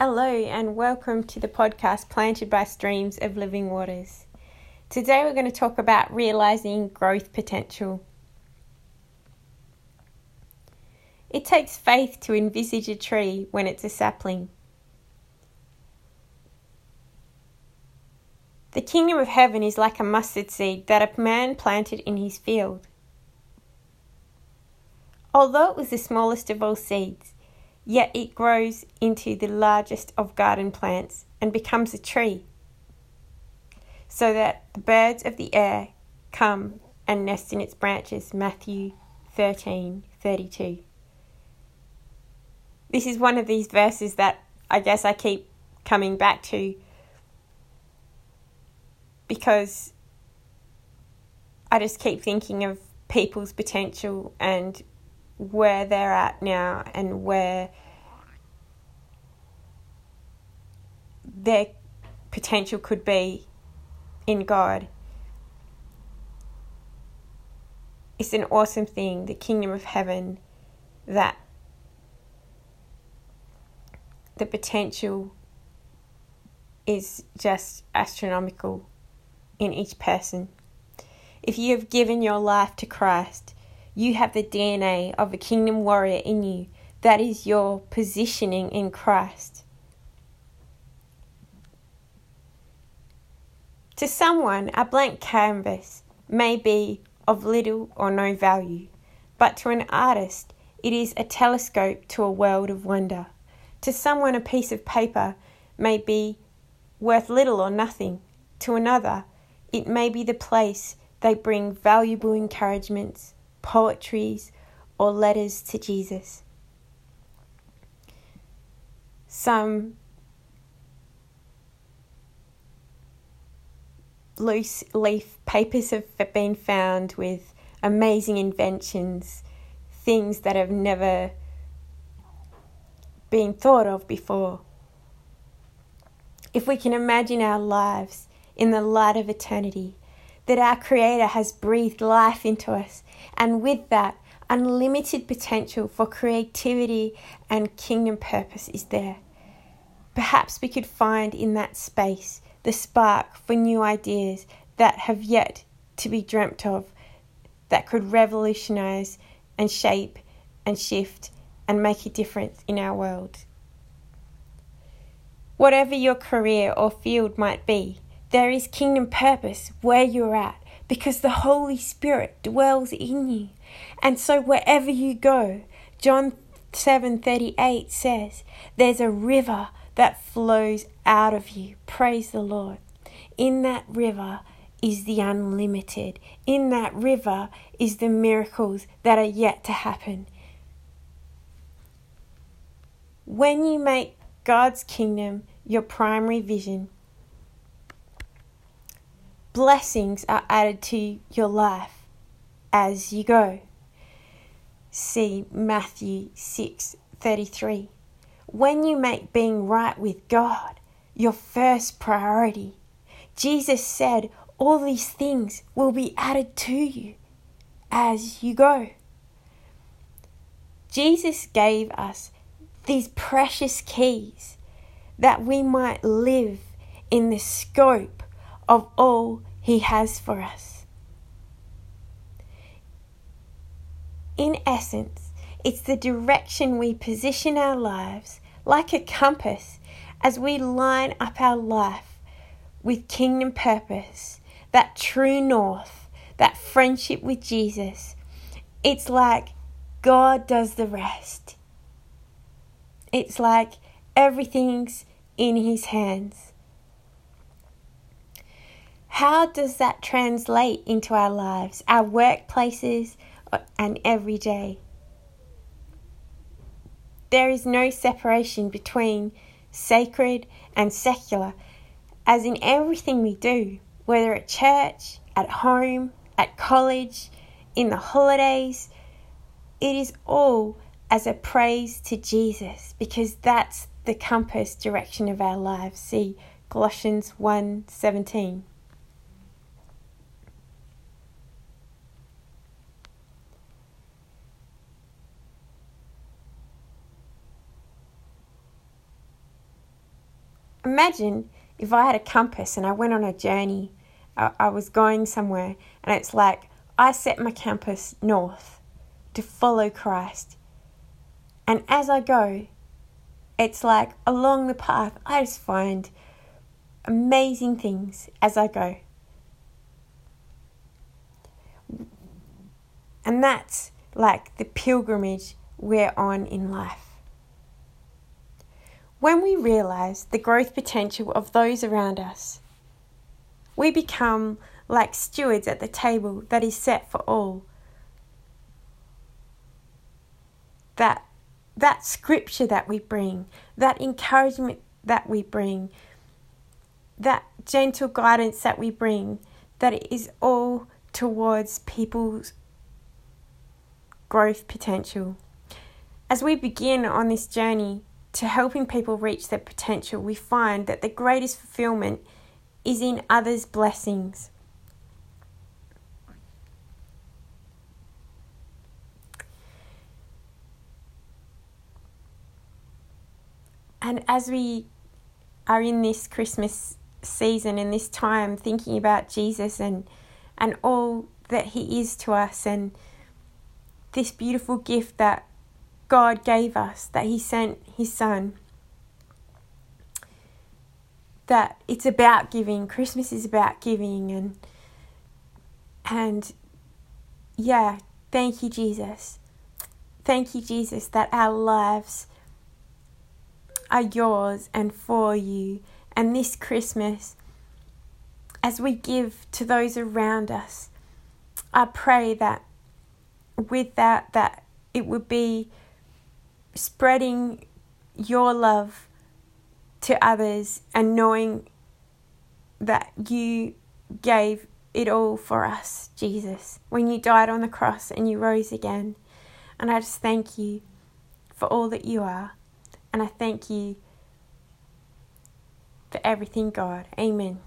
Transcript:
Hello, and welcome to the podcast Planted by Streams of Living Waters. Today, we're going to talk about realizing growth potential. It takes faith to envisage a tree when it's a sapling. The kingdom of heaven is like a mustard seed that a man planted in his field. Although it was the smallest of all seeds, yet it grows into the largest of garden plants and becomes a tree, so that the birds of the air come and nest in its branches. Matthew 13:32. This is one of these verses that I guess I keep coming back to because I just keep thinking of people's potential and where they're at now and where their potential could be in God. It's an awesome thing, the kingdom of heaven, that the potential is just astronomical in each person. If you have given your life to Christ, you have the DNA of a kingdom warrior in you. That is your positioning in Christ. To someone, a blank canvas may be of little or no value, but to an artist, it is a telescope to a world of wonder. To someone, a piece of paper may be worth little or nothing. To another, it may be the place they bring valuable encouragements, poetries, or letters to Jesus. Some loose leaf papers have been found with amazing inventions, things that have never been thought of before. If we can imagine our lives in the light of eternity, that our Creator has breathed life into us, and with that, unlimited potential for creativity and kingdom purpose is there. Perhaps we could find in that space the spark for new ideas that have yet to be dreamt of, that could revolutionize and shape and shift and make a difference in our world. Whatever your career or field might be, there is kingdom purpose where you're at because the Holy Spirit dwells in you. And so wherever you go, John 7:38 says, there's a river that flows out of you. Praise the Lord. In that river is the unlimited. In that river is the miracles that are yet to happen. When you make God's kingdom your primary vision, blessings are added to your life as you go. See Matthew 6:33 when you make being right with God your first priority, Jesus said all these things will be added to you as you go. Jesus gave us these precious keys that we might live in the scope of all He has for us. In essence, it's the direction we position our lives like a compass as we line up our life with kingdom purpose, that true north, that friendship with Jesus. It's like God does the rest. It's like everything's in His hands. How does that translate into our lives, our workplaces, uh, and every day? There is no separation between sacred and secular, as in everything we do, whether at church, at home, at college, in the holidays, it is all as a praise to Jesus because that's the compass direction of our lives. See Colossians 1:17. Imagine if I had a compass and I went on a journey, I, I was going somewhere, and it's like I set my compass north to follow Christ. And as I go, it's like along the path, I just find amazing things as I go. And that's like the pilgrimage we're on in life. When we realize the growth potential of those around us, we become like stewards at the table that is set for all. That that scripture that we bring, that encouragement that we bring, that gentle guidance that we bring, that it is all towards people's growth potential. As we begin on this journey to helping people reach their potential, we find that the greatest fulfillment is in others' blessings. And as we are in this Christmas season and this time thinking about Jesus and and all that he is to us and this beautiful gift that God gave us, that He sent His Son. That it's about giving. Christmas is about giving and and yeah, thank you, Jesus. Thank you, Jesus, that our lives are yours and for you. And this Christmas, as we give to those around us, I pray that with that, that it would be spreading your love to others and knowing that you gave it all for us, Jesus, when you died on the cross and you rose again. And I just thank you for all that you are. And I thank you for everything, God. Amen.